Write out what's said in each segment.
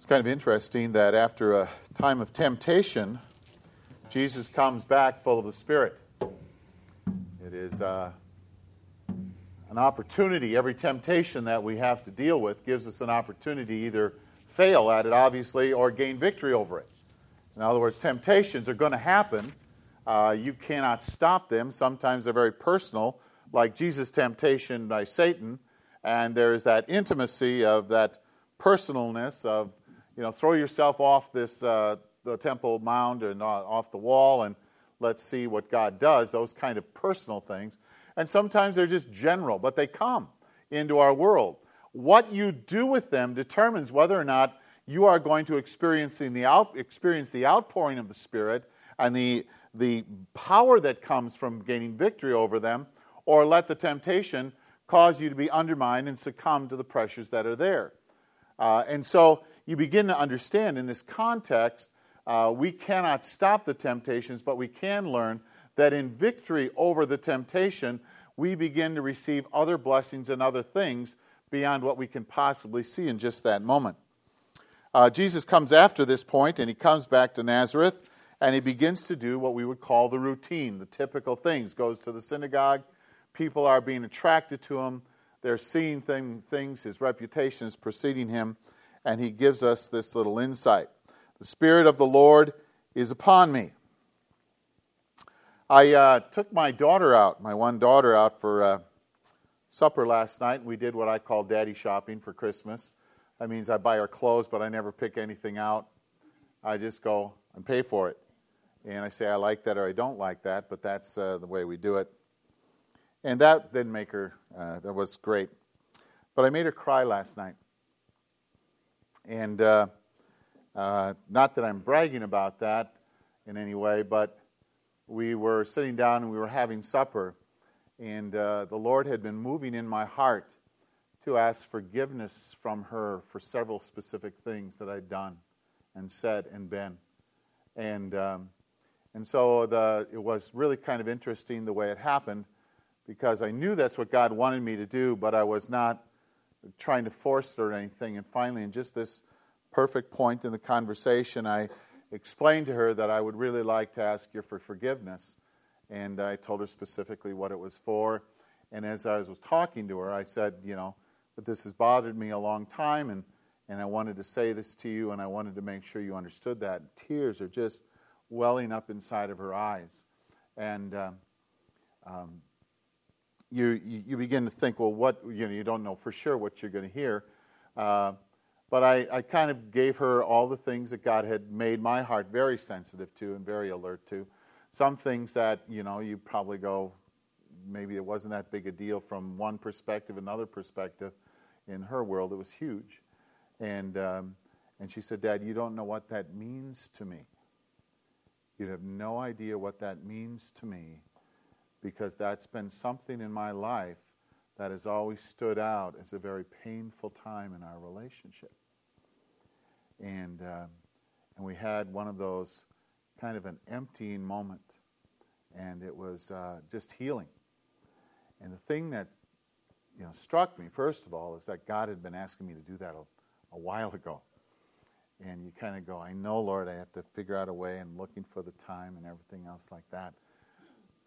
It's kind of interesting that after a time of temptation, Jesus comes back full of the Spirit. It is uh, an opportunity. Every temptation that we have to deal with gives us an opportunity to either fail at it, obviously, or gain victory over it. In other words, temptations are going to happen. Uh, you cannot stop them. Sometimes they're very personal, like Jesus' temptation by Satan. And there's that intimacy of that personalness of, you know, throw yourself off this uh, the temple mound and uh, off the wall and let's see what God does, those kind of personal things. And sometimes they're just general, but they come into our world. What you do with them determines whether or not you are going to experiencing the out, experience the outpouring of the Spirit and the, the power that comes from gaining victory over them, or let the temptation cause you to be undermined and succumb to the pressures that are there. Uh, and so you begin to understand in this context, uh, we cannot stop the temptations, but we can learn that in victory over the temptation, we begin to receive other blessings and other things beyond what we can possibly see in just that moment. Uh, Jesus comes after this point and he comes back to Nazareth and he begins to do what we would call the routine, the typical things. Goes to the synagogue, People are being attracted to him. They're seeing things. His reputation is preceding him. And he gives us this little insight The Spirit of the Lord is upon me. I uh, took my daughter out, my one daughter out for uh, supper last night. We did what I call daddy shopping for Christmas. That means I buy her clothes, but I never pick anything out. I just go and pay for it. And I say I like that or I don't like that, but that's uh, the way we do it. And that didn't make her, uh, that was great. But I made her cry last night. And uh, uh, not that I'm bragging about that in any way, but we were sitting down and we were having supper. And uh, the Lord had been moving in my heart to ask forgiveness from her for several specific things that I'd done and said and been. And, um, and so the, it was really kind of interesting the way it happened because I knew that's what God wanted me to do, but I was not trying to force it or anything. And finally, in just this perfect point in the conversation, I explained to her that I would really like to ask you for forgiveness. And I told her specifically what it was for. And as I was talking to her, I said, you know, but this has bothered me a long time, and, and I wanted to say this to you, and I wanted to make sure you understood that. Tears are just welling up inside of her eyes. And um, um, you, you begin to think, well, what, you know, you don't know for sure what you're going to hear. Uh, but I, I kind of gave her all the things that God had made my heart very sensitive to and very alert to. Some things that, you know, you probably go, maybe it wasn't that big a deal from one perspective, another perspective. In her world, it was huge. And, um, and she said, Dad, you don't know what that means to me. You have no idea what that means to me because that's been something in my life that has always stood out as a very painful time in our relationship. And, uh, and we had one of those kind of an emptying moment, and it was uh, just healing. And the thing that you know, struck me, first of all, is that God had been asking me to do that a, a while ago. And you kind of go, I know, Lord, I have to figure out a way and looking for the time and everything else like that.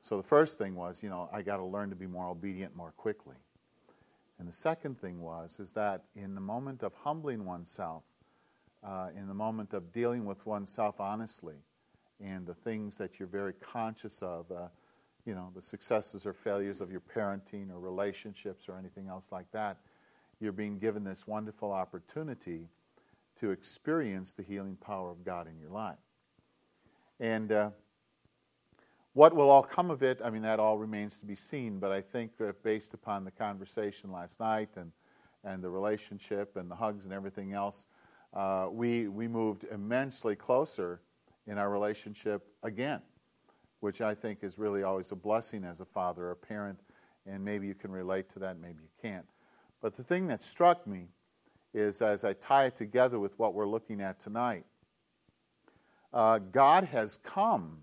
So the first thing was, you know, I got to learn to be more obedient more quickly. And the second thing was, is that in the moment of humbling oneself, uh, in the moment of dealing with oneself honestly, and the things that you're very conscious of, uh, you know, the successes or failures of your parenting or relationships or anything else like that, you're being given this wonderful opportunity to experience the healing power of God in your life. And uh, what will all come of it? I mean, that all remains to be seen, but I think based upon the conversation last night and, and the relationship and the hugs and everything else, uh, we, we moved immensely closer in our relationship again, which I think is really always a blessing as a father a parent, and maybe you can relate to that, maybe you can't. But the thing that struck me is as I tie it together with what we're looking at tonight, uh, God has come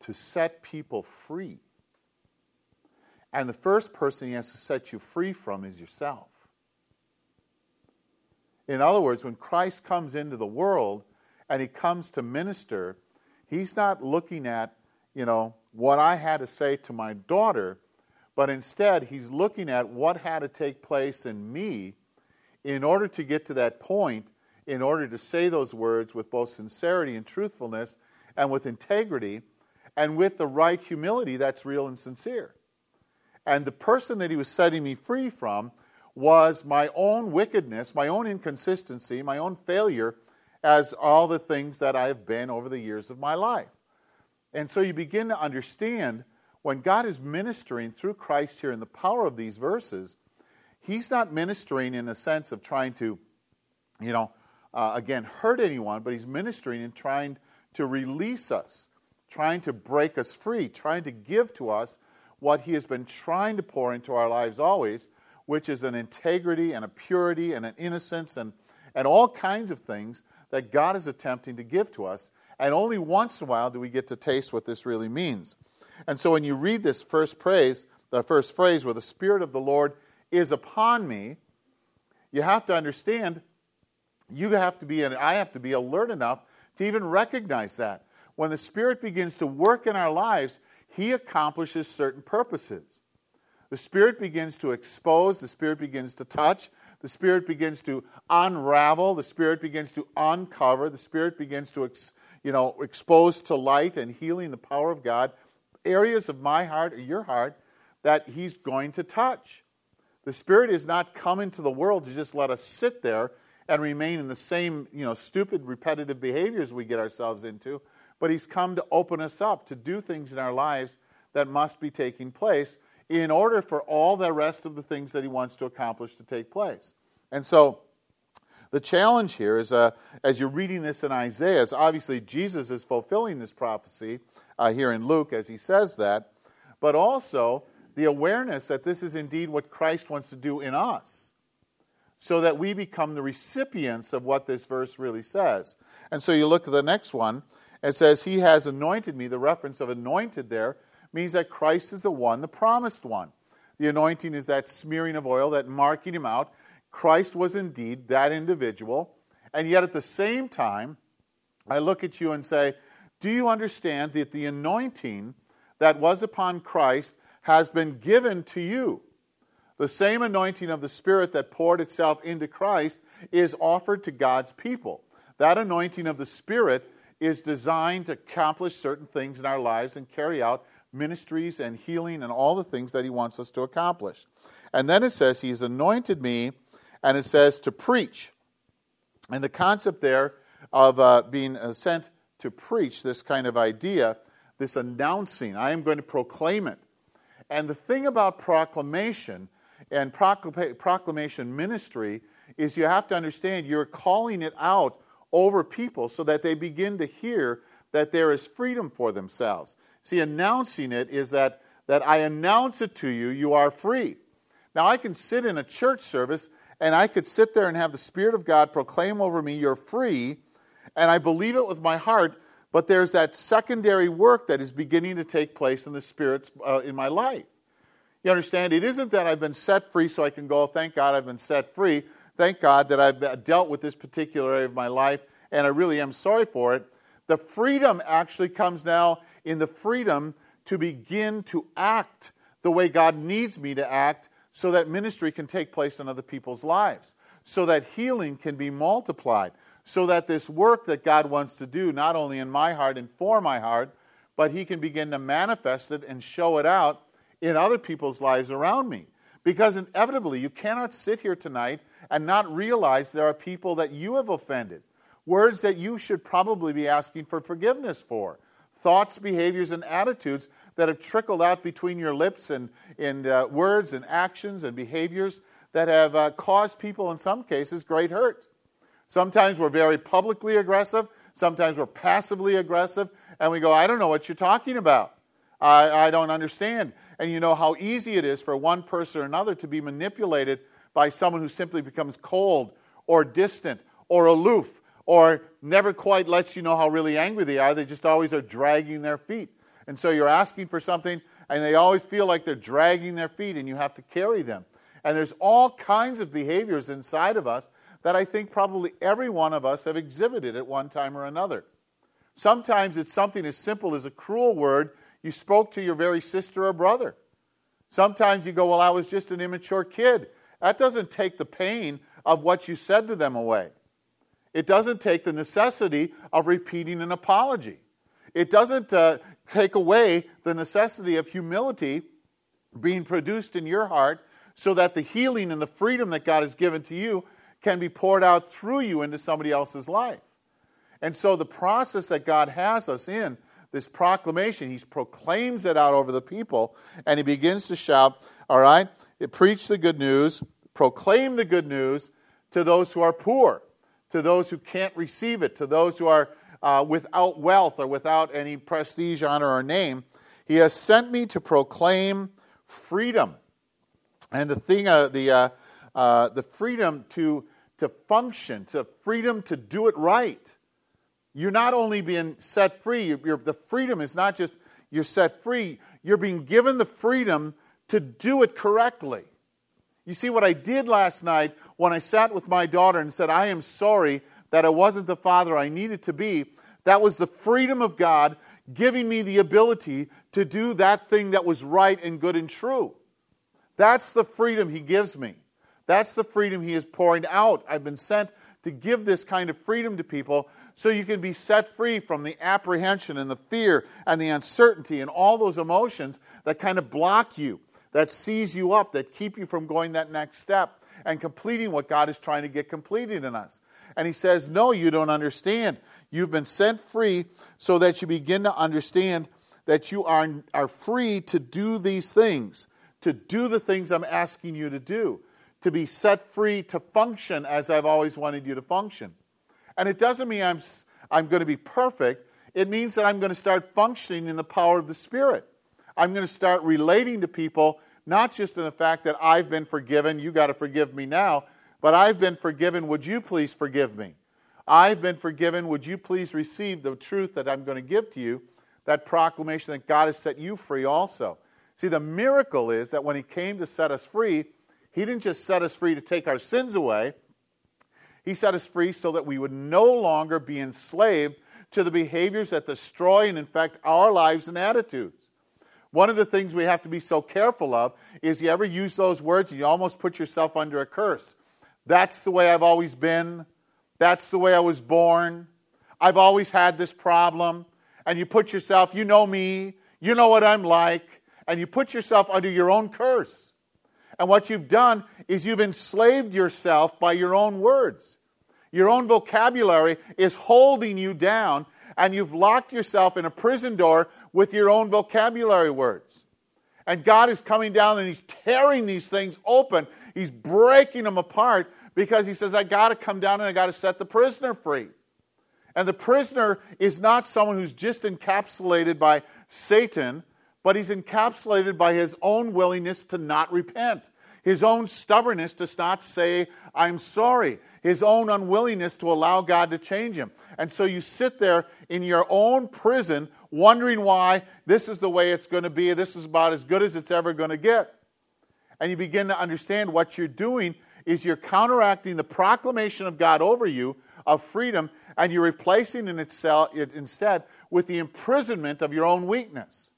to set people free. And the first person he has to set you free from is yourself. In other words, when Christ comes into the world and he comes to minister, he's not looking at, you know, what I had to say to my daughter, but instead he's looking at what had to take place in me in order to get to that point, in order to say those words with both sincerity and truthfulness and with integrity and with the right humility that's real and sincere. And the person that he was setting me free from was my own wickedness, my own inconsistency, my own failure as all the things that I have been over the years of my life. And so you begin to understand when God is ministering through Christ here in the power of these verses, He's not ministering in a sense of trying to, you know, uh, again, hurt anyone, but He's ministering and trying to release us, trying to break us free, trying to give to us what He has been trying to pour into our lives always, which is an integrity and a purity and an innocence and, and all kinds of things that God is attempting to give to us. And only once in a while do we get to taste what this really means. And so when you read this first praise, the first phrase where the Spirit of the Lord is upon me, you have to understand, you have to be, and I have to be alert enough to even recognize that. When the Spirit begins to work in our lives, He accomplishes certain purposes. The Spirit begins to expose, the Spirit begins to touch, the Spirit begins to unravel, the Spirit begins to uncover, the Spirit begins to ex, you know, expose to light and healing the power of God areas of my heart or your heart that He's going to touch. The Spirit is not coming to the world to just let us sit there and remain in the same, you know, stupid, repetitive behaviors we get ourselves into, but He's come to open us up to do things in our lives that must be taking place in order for all the rest of the things that he wants to accomplish to take place. And so, the challenge here is, uh, as you're reading this in Isaiah, is obviously Jesus is fulfilling this prophecy uh, here in Luke as he says that, but also the awareness that this is indeed what Christ wants to do in us, so that we become the recipients of what this verse really says. And so you look at the next one, it says, He has anointed me. The reference of anointed there means that Christ is the one, the promised one. The anointing is that smearing of oil, that marking him out. Christ was indeed that individual. And yet at the same time, I look at you and say, Do you understand that the anointing that was upon Christ has been given to you? The same anointing of the Spirit that poured itself into Christ is offered to God's people. That anointing of the Spirit is designed to accomplish certain things in our lives and carry out ministries and healing and all the things that he wants us to accomplish. And then it says, He's anointed me, and it says to preach. And the concept there of uh, being uh, sent to preach, this kind of idea, this announcing, I am going to proclaim it. And the thing about proclamation and proclamation ministry is you have to understand you're calling it out over people so that they begin to hear that there is freedom for themselves. See, announcing it is that, that I announce it to you, you are free. Now, I can sit in a church service and I could sit there and have the Spirit of God proclaim over me, you're free, and I believe it with my heart, but there's that secondary work that is beginning to take place in the Spirit's uh, in my life. You understand? It isn't that I've been set free so I can go, thank God I've been set free. Thank God that I've dealt with this particular area of my life, and I really am sorry for it. The freedom actually comes now in the freedom to begin to act the way God needs me to act so that ministry can take place in other people's lives, so that healing can be multiplied, so that this work that God wants to do, not only in my heart and for my heart, but He can begin to manifest it and show it out in other people's lives around me. Because inevitably, you cannot sit here tonight and not realize there are people that you have offended, words that you should probably be asking for forgiveness for thoughts, behaviors, and attitudes that have trickled out between your lips and in uh, words and actions and behaviors that have uh, caused people, in some cases, great hurt. Sometimes we're very publicly aggressive, sometimes we're passively aggressive, and we go, I don't know what you're talking about. I, I don't understand. And you know how easy it is for one person or another to be manipulated by someone who simply becomes cold or distant or aloof or never quite lets you know how really angry they are. They just always are dragging their feet. And so you're asking for something, and they always feel like they're dragging their feet, and you have to carry them. And there's all kinds of behaviors inside of us that I think probably every one of us have exhibited at one time or another. Sometimes it's something as simple as a cruel word you spoke to your very sister or brother. Sometimes you go, Well, I was just an immature kid. That doesn't take the pain of what you said to them away. It doesn't take the necessity of repeating an apology. It doesn't uh, take away the necessity of humility being produced in your heart so that the healing and the freedom that God has given to you can be poured out through you into somebody else's life. And so the process that God has us in, this proclamation, He proclaims it out over the people, and He begins to shout, All right, preach the good news, proclaim the good news to those who are poor, to those who can't receive it, to those who are uh, without wealth or without any prestige, honor, or name. He has sent me to proclaim freedom. And the thing, uh, the, uh, uh, the freedom to, to function, to freedom to do it right. You're not only being set free, you're, you're, the freedom is not just you're set free, you're being given the freedom to do it correctly. You see, what I did last night when I sat with my daughter and said, I am sorry that I wasn't the father I needed to be, that was the freedom of God giving me the ability to do that thing that was right and good and true. That's the freedom He gives me. That's the freedom He is pouring out. I've been sent to give this kind of freedom to people so you can be set free from the apprehension and the fear and the uncertainty and all those emotions that kind of block you, that seize you up, that keep you from going that next step and completing what God is trying to get completed in us. And he says, No, you don't understand. You've been sent free so that you begin to understand that you are, are free to do these things, to do the things I'm asking you to do, to be set free to function as I've always wanted you to function. And it doesn't mean I'm, I'm going to be perfect, it means that I'm going to start functioning in the power of the Spirit. I'm going to start relating to people, not just in the fact that I've been forgiven, you got to forgive me now, but I've been forgiven, would you please forgive me? I've been forgiven. Would you please receive the truth that I'm going to give to you? That proclamation that God has set you free also. See, the miracle is that when He came to set us free, He didn't just set us free to take our sins away, He set us free so that we would no longer be enslaved to the behaviors that destroy and infect our lives and attitudes. One of the things we have to be so careful of is you ever use those words and you almost put yourself under a curse. That's the way I've always been. That's the way I was born. I've always had this problem. And you put yourself, you know me, you know what I'm like, and you put yourself under your own curse. And what you've done is you've enslaved yourself by your own words. Your own vocabulary is holding you down, and you've locked yourself in a prison door with your own vocabulary words. And God is coming down and He's tearing these things open, He's breaking them apart because he says, I got to come down and I got to set the prisoner free. And the prisoner is not someone who's just encapsulated by Satan, but he's encapsulated by his own willingness to not repent, his own stubbornness to not say, I'm sorry, his own unwillingness to allow God to change him. And so you sit there in your own prison wondering why this is the way it's going to be, this is about as good as it's ever going to get. And you begin to understand what you're doing is you're counteracting the proclamation of God over you of freedom, and you're replacing it instead with the imprisonment of your own weakness.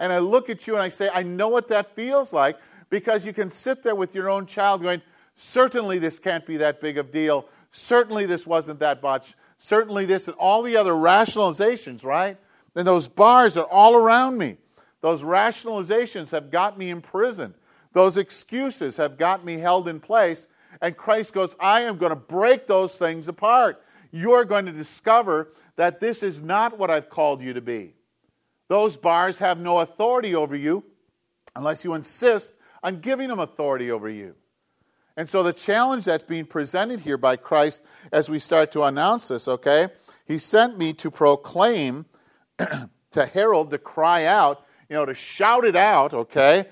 And I look at you and I say, I know what that feels like because you can sit there with your own child going, Certainly, this can't be that big of a deal. Certainly, this wasn't that much. Certainly, this and all the other rationalizations, right? And those bars are all around me. Those rationalizations have got me in prison. Those excuses have got me held in place. And Christ goes, I am going to break those things apart. You're going to discover that this is not what I've called you to be. Those bars have no authority over you unless you insist on giving them authority over you. And so the challenge that's being presented here by Christ as we start to announce this, okay? He sent me to proclaim, to herald, to cry out, you know, to shout it out, okay?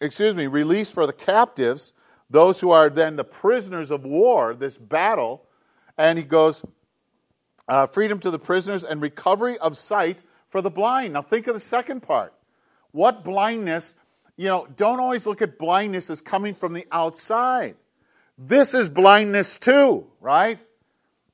excuse me, release for the captives, those who are then the prisoners of war, this battle. And he goes, uh, freedom to the prisoners and recovery of sight for the blind. Now think of the second part. What blindness, you know, don't always look at blindness as coming from the outside. This is blindness too, right?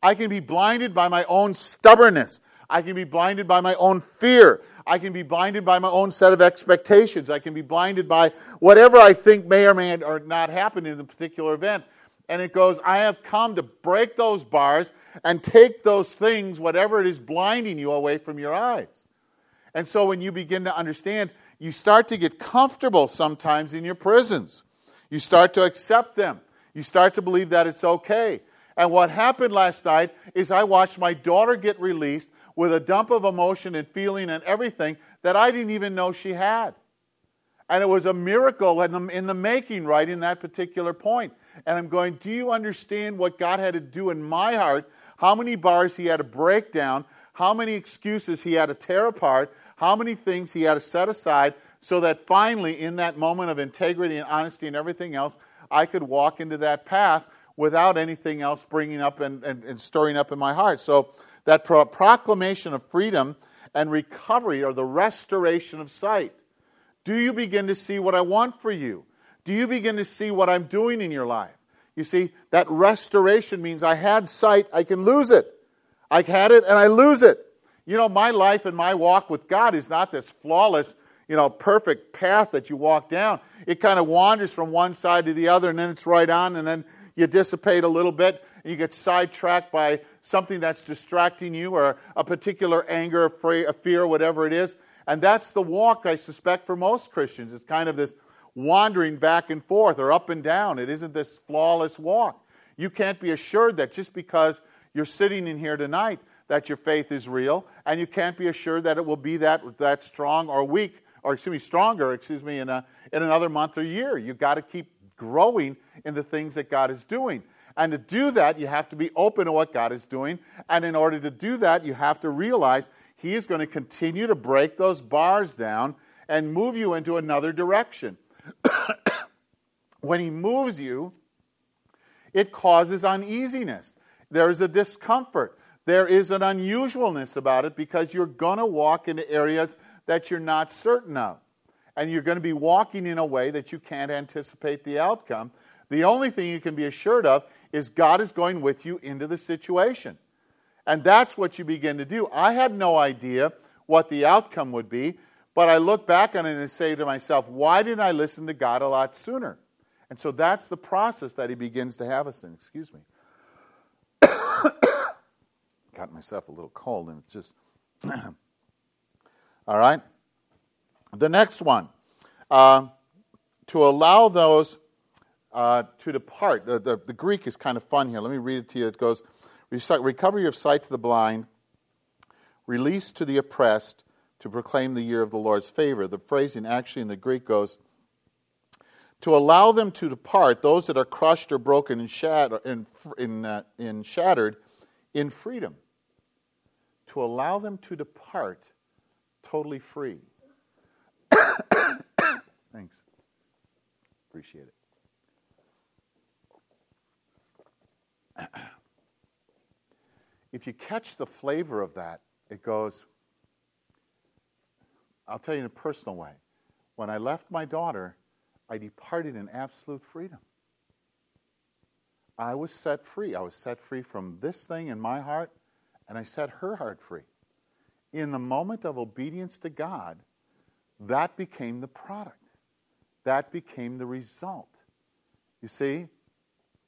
I can be blinded by my own stubbornness. I can be blinded by my own fear. I can be blinded by my own set of expectations. I can be blinded by whatever I think may or may or not happen in the particular event. And it goes, I have come to break those bars and take those things, whatever it is blinding you, away from your eyes. And so when you begin to understand, you start to get comfortable sometimes in your prisons. You start to accept them. You start to believe that it's okay. And what happened last night is I watched my daughter get released with a dump of emotion and feeling and everything that I didn't even know she had. And it was a miracle in the, in the making, right, in that particular point. And I'm going, do you understand what God had to do in my heart? How many bars He had to break down? How many excuses He had to tear apart? How many things He had to set aside so that finally, in that moment of integrity and honesty and everything else, I could walk into that path without anything else bringing up and, and, and stirring up in my heart. So, that pro- proclamation of freedom and recovery or the restoration of sight. Do you begin to see what I want for you? Do you begin to see what I'm doing in your life? You see, that restoration means I had sight, I can lose it. I had it and I lose it. You know, my life and my walk with God is not this flawless, you know, perfect path that you walk down. It kind of wanders from one side to the other and then it's right on and then you dissipate a little bit and you get sidetracked by something that's distracting you or a particular anger, a fear, whatever it is. And that's the walk, I suspect, for most Christians. It's kind of this wandering back and forth or up and down. It isn't this flawless walk. You can't be assured that just because you're sitting in here tonight that your faith is real, and you can't be assured that it will be that, that strong or weak, or excuse me, stronger, excuse me, in, a, in another month or year. You've got to keep growing in the things that God is doing. And to do that, you have to be open to what God is doing. And in order to do that, you have to realize He is going to continue to break those bars down and move you into another direction. when He moves you, it causes uneasiness. There is a discomfort. There is an unusualness about it because you're going to walk into areas that you're not certain of. And you're going to be walking in a way that you can't anticipate the outcome. The only thing you can be assured of is God is going with you into the situation. And that's what you begin to do. I had no idea what the outcome would be, but I look back on it and say to myself, why didn't I listen to God a lot sooner? And so that's the process that He begins to have us in. Excuse me. Got myself a little cold and just. All right. The next one. Uh, to allow those uh, to depart. The, the, the, Greek is kind of fun here. Let me read it to you. It goes Recovery of sight to the blind, release to the oppressed, to proclaim the year of the Lord's favor. The phrasing actually in the Greek goes to allow them to depart, those that are crushed or broken and, shatter, in, in, uh, in shattered, in freedom. To allow them to depart totally free. Thanks. Appreciate it. if you catch the flavor of that, it goes, I'll tell you in a personal way. When I left my daughter, I departed in absolute freedom. I was set free. I was set free from this thing in my heart, and I set her heart free. In the moment of obedience to God, that became the product. That became the result. You see?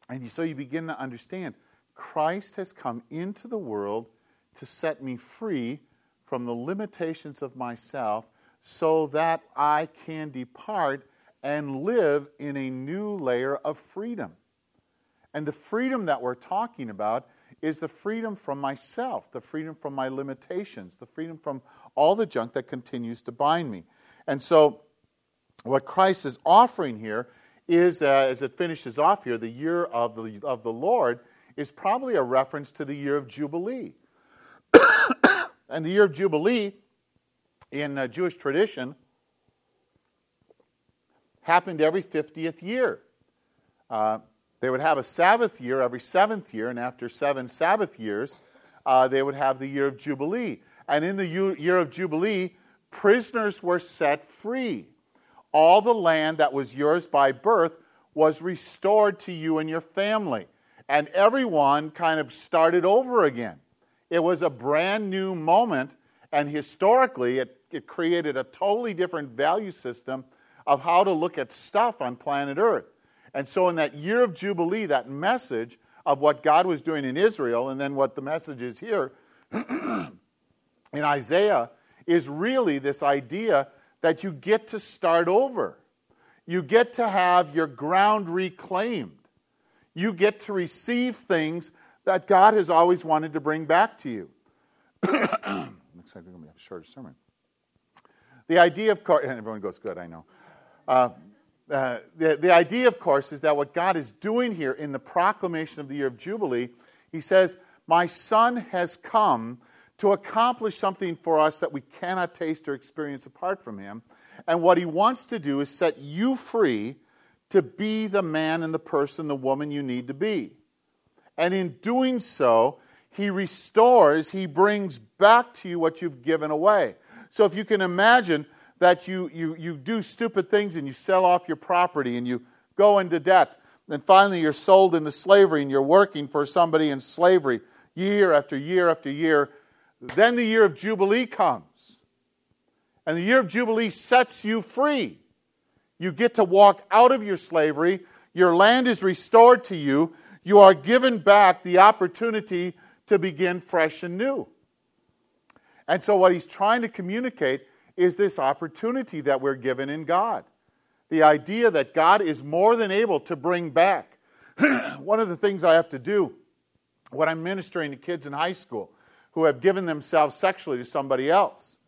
And so you begin to understand Christ has come into the world to set me free from the limitations of myself so that I can depart and live in a new layer of freedom. And the freedom that we're talking about is the freedom from myself, the freedom from my limitations, the freedom from all the junk that continues to bind me. And so, what Christ is offering here is, uh, as it finishes off here, the year of the, of the Lord is probably a reference to the year of Jubilee. and the year of Jubilee in uh, Jewish tradition happened every 50th year. Uh, they would have a Sabbath year every seventh year, and after seven Sabbath years, uh, they would have the year of Jubilee. And in the year of Jubilee, prisoners were set free all the land that was yours by birth was restored to you and your family. And everyone kind of started over again. It was a brand new moment, and historically, it, it created a totally different value system of how to look at stuff on planet Earth. And so, in that year of Jubilee, that message of what God was doing in Israel, and then what the message is here in Isaiah, is really this idea that you get to start over. You get to have your ground reclaimed. You get to receive things that God has always wanted to bring back to you. Looks like we're going to be a shorter sermon. The idea, of course, and everyone goes, good, I know. Uh, uh, the, the idea, of course, is that what God is doing here in the proclamation of the year of Jubilee, He says, My Son has come to accomplish something for us that we cannot taste or experience apart from Him. And what He wants to do is set you free to be the man and the person, the woman you need to be. And in doing so, He restores, He brings back to you what you've given away. So if you can imagine, that you, you, you do stupid things and you sell off your property and you go into debt. And finally, you're sold into slavery and you're working for somebody in slavery year after year after year. Then the year of Jubilee comes. And the year of Jubilee sets you free. You get to walk out of your slavery. Your land is restored to you. You are given back the opportunity to begin fresh and new. And so, what he's trying to communicate is this opportunity that we're given in God. The idea that God is more than able to bring back. One of the things I have to do when I'm ministering to kids in high school who have given themselves sexually to somebody else.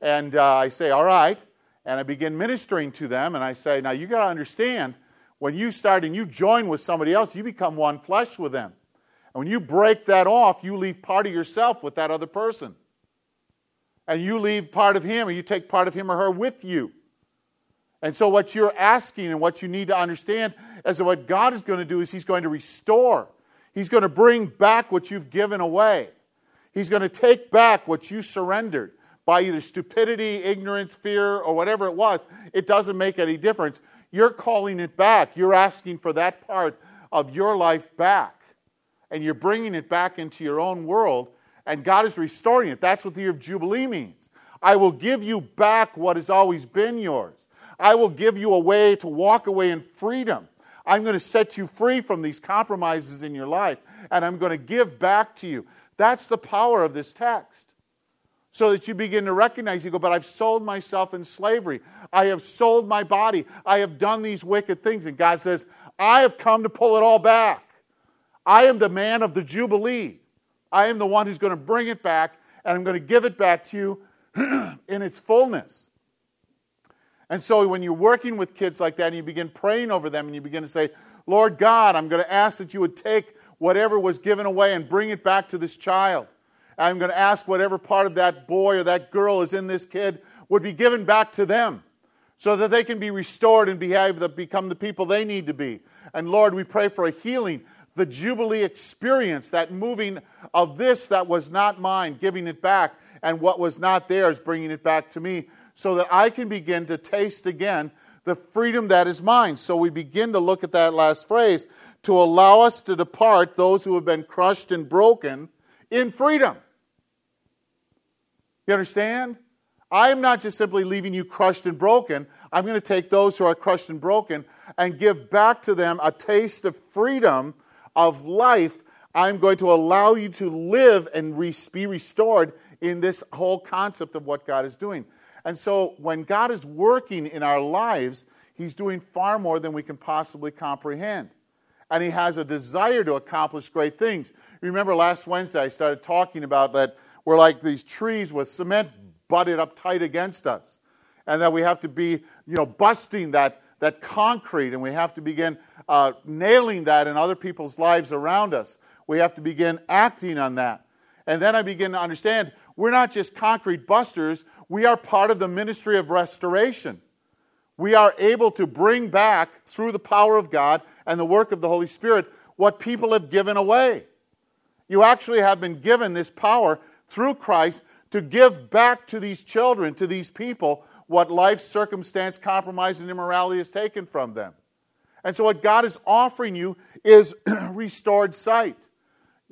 And uh, I say, all right. And I begin ministering to them, and I say, now you got to understand, when you start and you join with somebody else, you become one flesh with them. And when you break that off, you leave part of yourself with that other person and you leave part of him or you take part of him or her with you. And so, what you're asking and what you need to understand is that what God is going to do is He's going to restore. He's going to bring back what you've given away. He's going to take back what you surrendered by either stupidity, ignorance, fear, or whatever it was. It doesn't make any difference. You're calling it back. You're asking for that part of your life back. And you're bringing it back into your own world and God is restoring it. That's what the year of Jubilee means. I will give you back what has always been yours. I will give you a way to walk away in freedom. I'm going to set you free from these compromises in your life, and I'm going to give back to you. That's the power of this text. So that you begin to recognize, you go, but I've sold myself in slavery. I have sold my body. I have done these wicked things. And God says, I have come to pull it all back. I am the man of the Jubilee. I am the one who's going to bring it back, and I'm going to give it back to you in its fullness. And so when you're working with kids like that and you begin praying over them and you begin to say, Lord God, I'm going to ask that you would take whatever was given away and bring it back to this child. I'm going to ask whatever part of that boy or that girl is in this kid would be given back to them so that they can be restored and behave, become the people they need to be. And Lord, we pray for a healing the Jubilee experience, that moving of this that was not mine, giving it back, and what was not theirs, bringing it back to me, so that I can begin to taste again the freedom that is mine. So we begin to look at that last phrase to allow us to depart those who have been crushed and broken in freedom. You understand? I am not just simply leaving you crushed and broken. I'm going to take those who are crushed and broken and give back to them a taste of freedom of life, I'm going to allow you to live and re- be restored in this whole concept of what God is doing. And so when God is working in our lives, He's doing far more than we can possibly comprehend. And He has a desire to accomplish great things. Remember last Wednesday, I started talking about that we're like these trees with cement butted up tight against us. And that we have to be, you know, busting that, that concrete and we have to begin uh, nailing that in other people's lives around us. We have to begin acting on that. And then I begin to understand we're not just concrete busters, we are part of the ministry of restoration. We are able to bring back, through the power of God and the work of the Holy Spirit, what people have given away. You actually have been given this power through Christ to give back to these children, to these people, what life, circumstance, compromise, and immorality has taken from them. And so, what God is offering you is restored sight,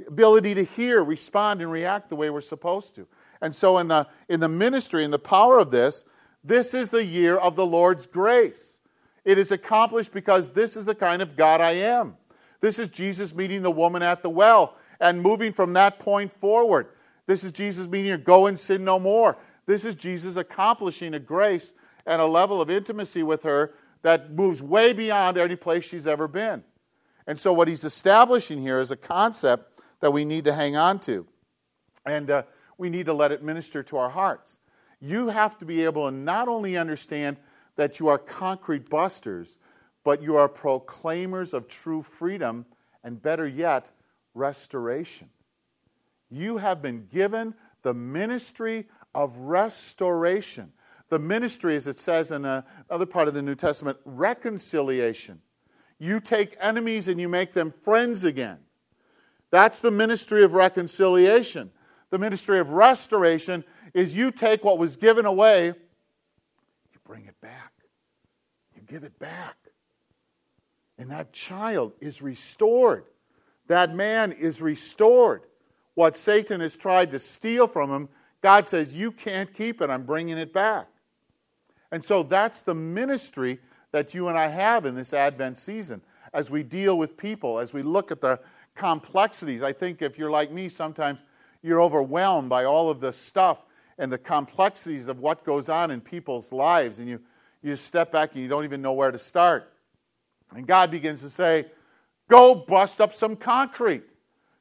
ability to hear, respond, and react the way we're supposed to. And so, in the, in the ministry and the power of this, this is the year of the Lord's grace. It is accomplished because this is the kind of God I am. This is Jesus meeting the woman at the well and moving from that point forward. This is Jesus meeting her, go and sin no more. This is Jesus accomplishing a grace and a level of intimacy with her that moves way beyond any place she's ever been. And so, what he's establishing here is a concept that we need to hang on to. And uh, we need to let it minister to our hearts. You have to be able to not only understand that you are concrete busters, but you are proclaimers of true freedom and, better yet, restoration. You have been given the ministry of restoration. The ministry, as it says in uh, another part of the New Testament, reconciliation. You take enemies and you make them friends again. That's the ministry of reconciliation. The ministry of restoration is you take what was given away, you bring it back, you give it back. And that child is restored. That man is restored. What Satan has tried to steal from him, God says, You can't keep it. I'm bringing it back. And so that's the ministry that you and I have in this Advent season as we deal with people, as we look at the complexities. I think if you're like me, sometimes you're overwhelmed by all of the stuff and the complexities of what goes on in people's lives, and you, you step back and you don't even know where to start. And God begins to say, Go bust up some concrete.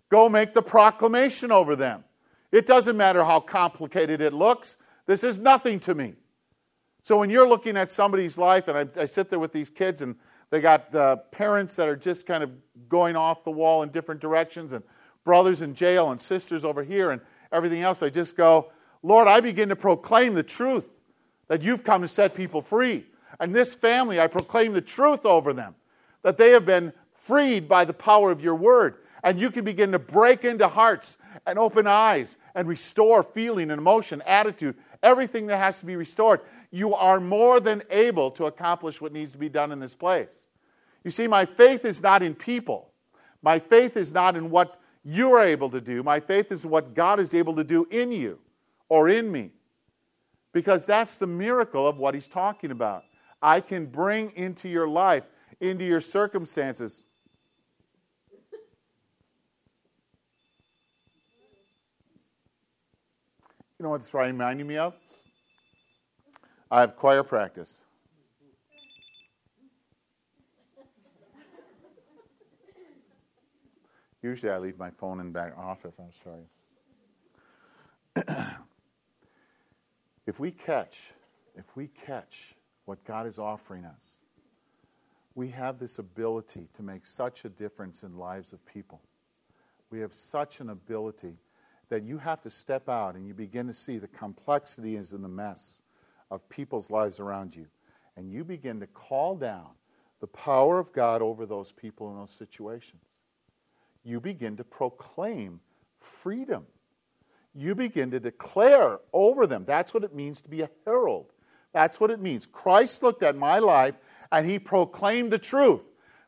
Go make the proclamation over them. It doesn't matter how complicated it looks. This is nothing to me. So when you're looking at somebody's life, and I, I sit there with these kids, and they got uh, parents that are just kind of going off the wall in different directions, and brothers in jail, and sisters over here, and everything else, I just go, Lord, I begin to proclaim the truth that you've come to set people free. And this family, I proclaim the truth over them that they have been freed by the power of your word. And you can begin to break into hearts and open eyes and restore feeling and emotion, attitude, everything that has to be restored. You are more than able to accomplish what needs to be done in this place. You see, my faith is not in people. My faith is not in what you're able to do. My faith is what God is able to do in you or in me. Because that's the miracle of what he's talking about. I can bring into your life, into your circumstances, You know what it's reminding me of? I have choir practice. Usually I leave my phone in back office. I'm sorry. if we catch, if we catch what God is offering us, we have this ability to make such a difference in lives of people. We have such an ability that you have to step out and you begin to see the complexities and the mess of people's lives around you. And you begin to call down the power of God over those people in those situations. You begin to proclaim freedom. You begin to declare over them. That's what it means to be a herald. That's what it means. Christ looked at my life and he proclaimed the truth.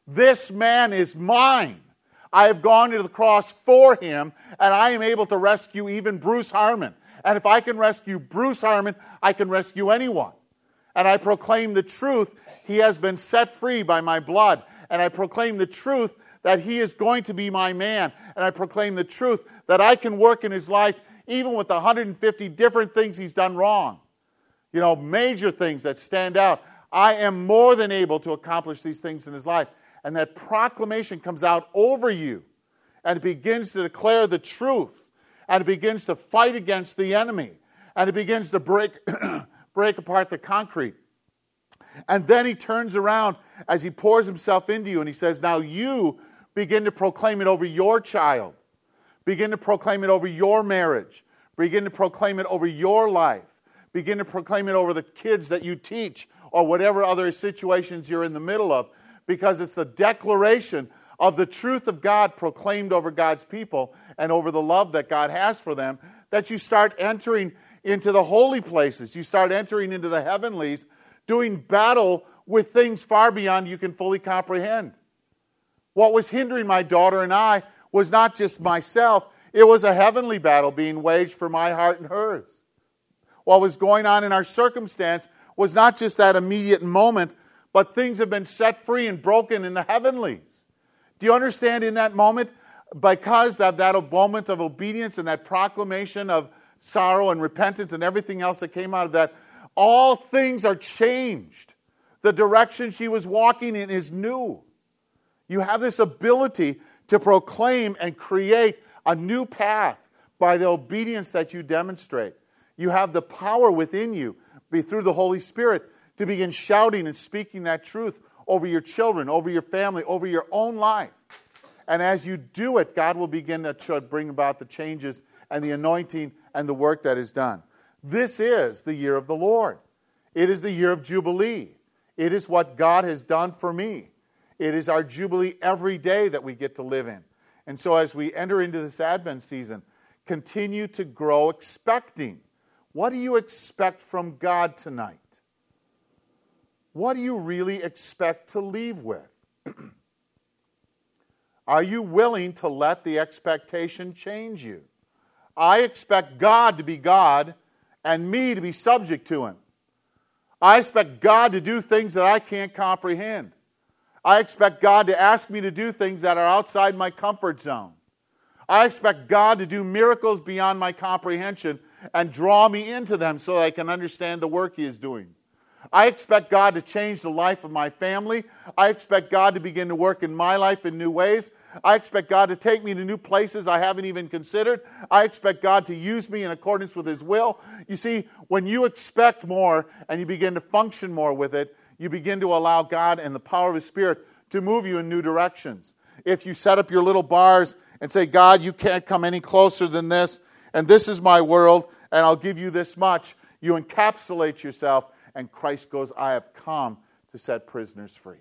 This man is mine. I have gone to the cross for him, and I am able to rescue even Bruce Harmon. And if I can rescue Bruce Harmon, I can rescue anyone. And I proclaim the truth. He has been set free by my blood. And I proclaim the truth that he is going to be my man. And I proclaim the truth that I can work in his life even with 150 different things he's done wrong. You know, major things that stand out. I am more than able to accomplish these things in his life and that proclamation comes out over you and it begins to declare the truth and it begins to fight against the enemy and it begins to break, break apart the concrete. And then he turns around as he pours himself into you and he says, Now you begin to proclaim it over your child, begin to proclaim it over your marriage, begin to proclaim it over your life, begin to proclaim it over the kids that you teach or whatever other situations you're in the middle of because it's the declaration of the truth of God proclaimed over God's people and over the love that God has for them that you start entering into the holy places. You start entering into the heavenlies, doing battle with things far beyond you can fully comprehend. What was hindering my daughter and I was not just myself, it was a heavenly battle being waged for my heart and hers. What was going on in our circumstance was not just that immediate moment, but things have been set free and broken in the heavenlies. Do you understand in that moment? Because of that moment of obedience and that proclamation of sorrow and repentance and everything else that came out of that, all things are changed. The direction she was walking in is new. You have this ability to proclaim and create a new path by the obedience that you demonstrate. You have the power within you, be through the Holy Spirit, to begin shouting and speaking that truth over your children, over your family, over your own life. And as you do it, God will begin to bring about the changes and the anointing and the work that is done. This is the year of the Lord. It is the year of Jubilee. It is what God has done for me. It is our Jubilee every day that we get to live in. And so, as we enter into this Advent season, continue to grow expecting. What do you expect from God tonight? What do you really expect to leave with? Are you willing to let the expectation change you? I expect God to be God and me to be subject to Him. I expect God to do things that I can't comprehend. I expect God to ask me to do things that are outside my comfort zone. I expect God to do miracles beyond my comprehension and draw me into them so that I can understand the work He is doing. I expect God to change the life of my family. I expect God to begin to work in my life in new ways. I expect God to take me to new places I haven't even considered. I expect God to use me in accordance with His will. You see, when you expect more and you begin to function more with it, you begin to allow God and the power of His Spirit to move you in new directions. If you set up your little bars and say, God, you can't come any closer than this, and this is my world, and I'll give you this much, you encapsulate yourself, and Christ goes, I have come to set prisoners free.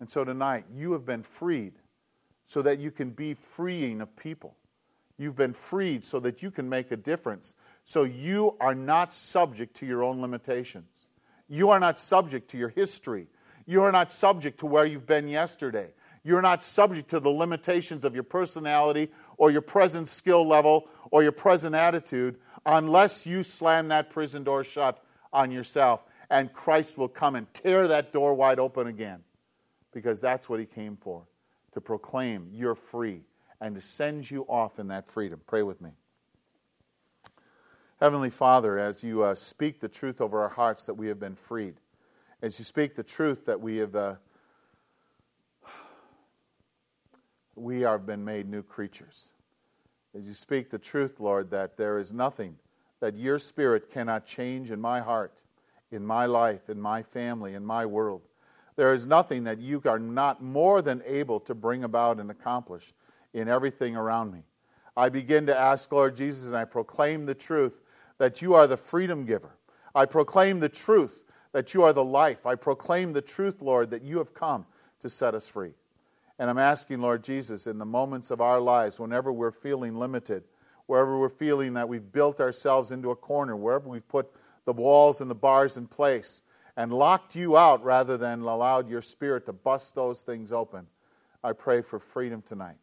And so tonight, you have been freed so that you can be freeing of people. You've been freed so that you can make a difference. So you are not subject to your own limitations. You are not subject to your history. You are not subject to where you've been yesterday. You're not subject to the limitations of your personality or your present skill level or your present attitude unless you slam that prison door shut on yourself. And Christ will come and tear that door wide open again because that's what he came for to proclaim you're free and to send you off in that freedom. Pray with me. Heavenly Father, as you uh, speak the truth over our hearts that we have been freed, as you speak the truth that we have, uh, we have been made new creatures. As you speak the truth, Lord, that there is nothing that your Spirit cannot change in my heart, in my life, in my family, in my world. There is nothing that you are not more than able to bring about and accomplish in everything around me. I begin to ask, Lord Jesus, and I proclaim the truth that you are the freedom giver. I proclaim the truth that you are the life. I proclaim the truth, Lord, that you have come to set us free. And I'm asking, Lord Jesus, in the moments of our lives, whenever we're feeling limited, wherever we're feeling that we've built ourselves into a corner, wherever we've put the walls and the bars in place and locked you out rather than allowed your spirit to bust those things open, I pray for freedom tonight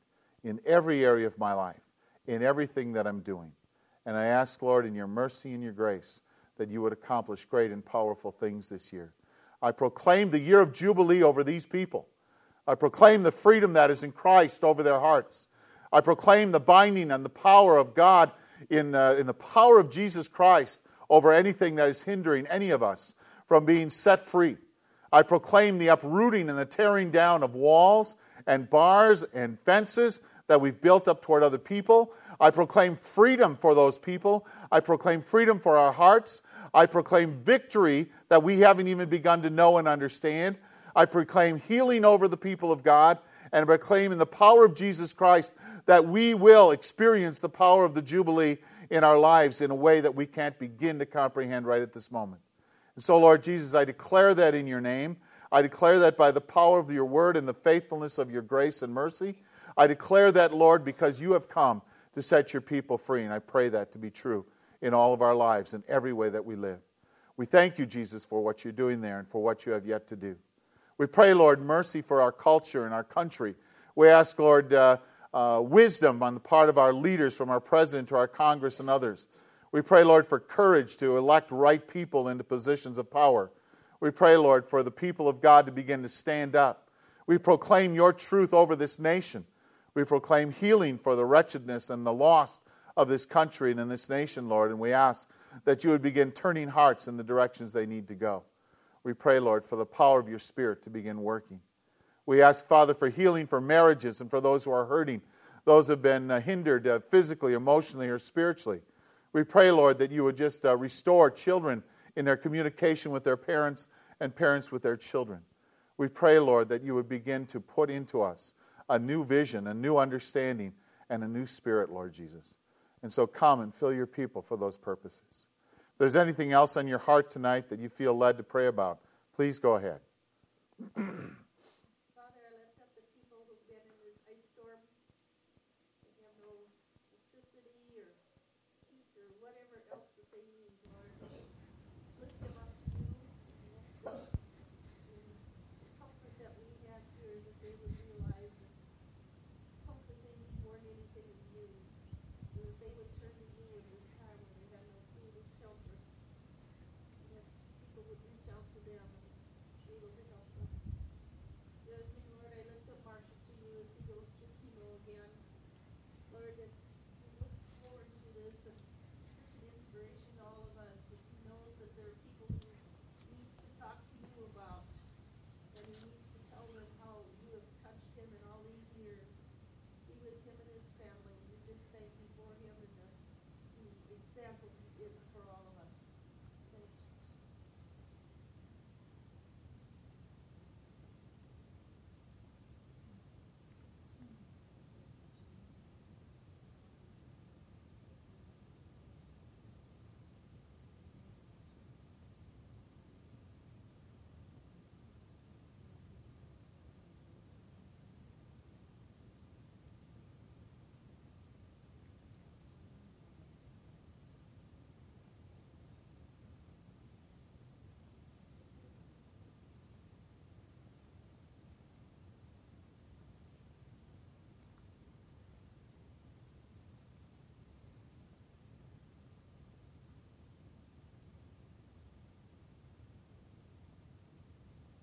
in every area of my life, in everything that I'm doing. And I ask, Lord, in your mercy and your grace, that you would accomplish great and powerful things this year. I proclaim the year of Jubilee over these people. I proclaim the freedom that is in Christ over their hearts. I proclaim the binding and the power of God in, uh, in the power of Jesus Christ over anything that is hindering any of us from being set free. I proclaim the uprooting and the tearing down of walls and bars and fences that we've built up toward other people. I proclaim freedom for those people. I proclaim freedom for our hearts. I proclaim victory that we haven't even begun to know and understand. I proclaim healing over the people of God and proclaim in the power of Jesus Christ that we will experience the power of the Jubilee in our lives in a way that we can't begin to comprehend right at this moment. And so, Lord Jesus, I declare that in your name. I declare that by the power of your word and the faithfulness of your grace and mercy. I declare that, Lord, because you have come to set your people free. And I pray that to be true in all of our lives, in every way that we live. We thank you, Jesus, for what you're doing there and for what you have yet to do. We pray, Lord, mercy for our culture and our country. We ask, Lord, uh, uh, wisdom on the part of our leaders, from our president to our Congress and others. We pray, Lord, for courage to elect right people into positions of power. We pray, Lord, for the people of God to begin to stand up. We proclaim your truth over this nation. We proclaim healing for the wretchedness and the lost of this country and in this nation, Lord, and we ask that you would begin turning hearts in the directions they need to go. We pray, Lord, for the power of your Spirit to begin working. We ask, Father, for healing for marriages and for those who are hurting, those who have been uh, hindered uh, physically, emotionally, or spiritually. We pray, Lord, that you would just uh, restore children in their communication with their parents and parents with their children. We pray, Lord, that you would begin to put into us a new vision, a new understanding, and a new spirit, Lord Jesus. And so come and fill your people for those purposes. If there's anything else on your heart tonight that you feel led to pray about, please go ahead. 对啊，其实都是。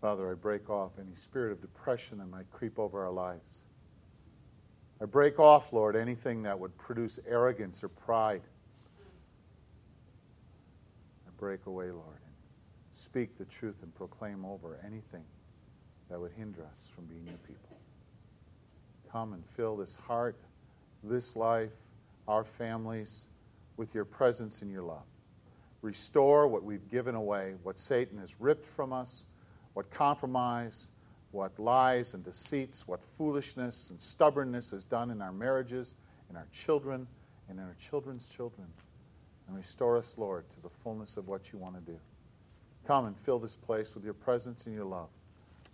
Father, I break off any spirit of depression that might creep over our lives. I break off, Lord, anything that would produce arrogance or pride. I break away, Lord, and speak the truth and proclaim over anything that would hinder us from being your people. Come and fill this heart, this life, our families with your presence and your love. Restore what we've given away, what Satan has ripped from us what compromise, what lies and deceits, what foolishness and stubbornness has done in our marriages, in our children, and in our children's children. And restore us, Lord, to the fullness of what you want to do. Come and fill this place with your presence and your love,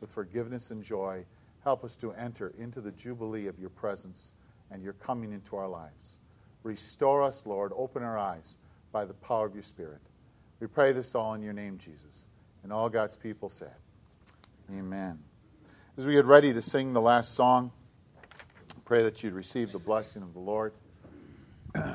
with forgiveness and joy. Help us to enter into the jubilee of your presence and your coming into our lives. Restore us, Lord. Open our eyes by the power of your Spirit. We pray this all in your name, Jesus. And all God's people said. Amen. As we get ready to sing the last song, pray that you'd receive the blessing of the Lord.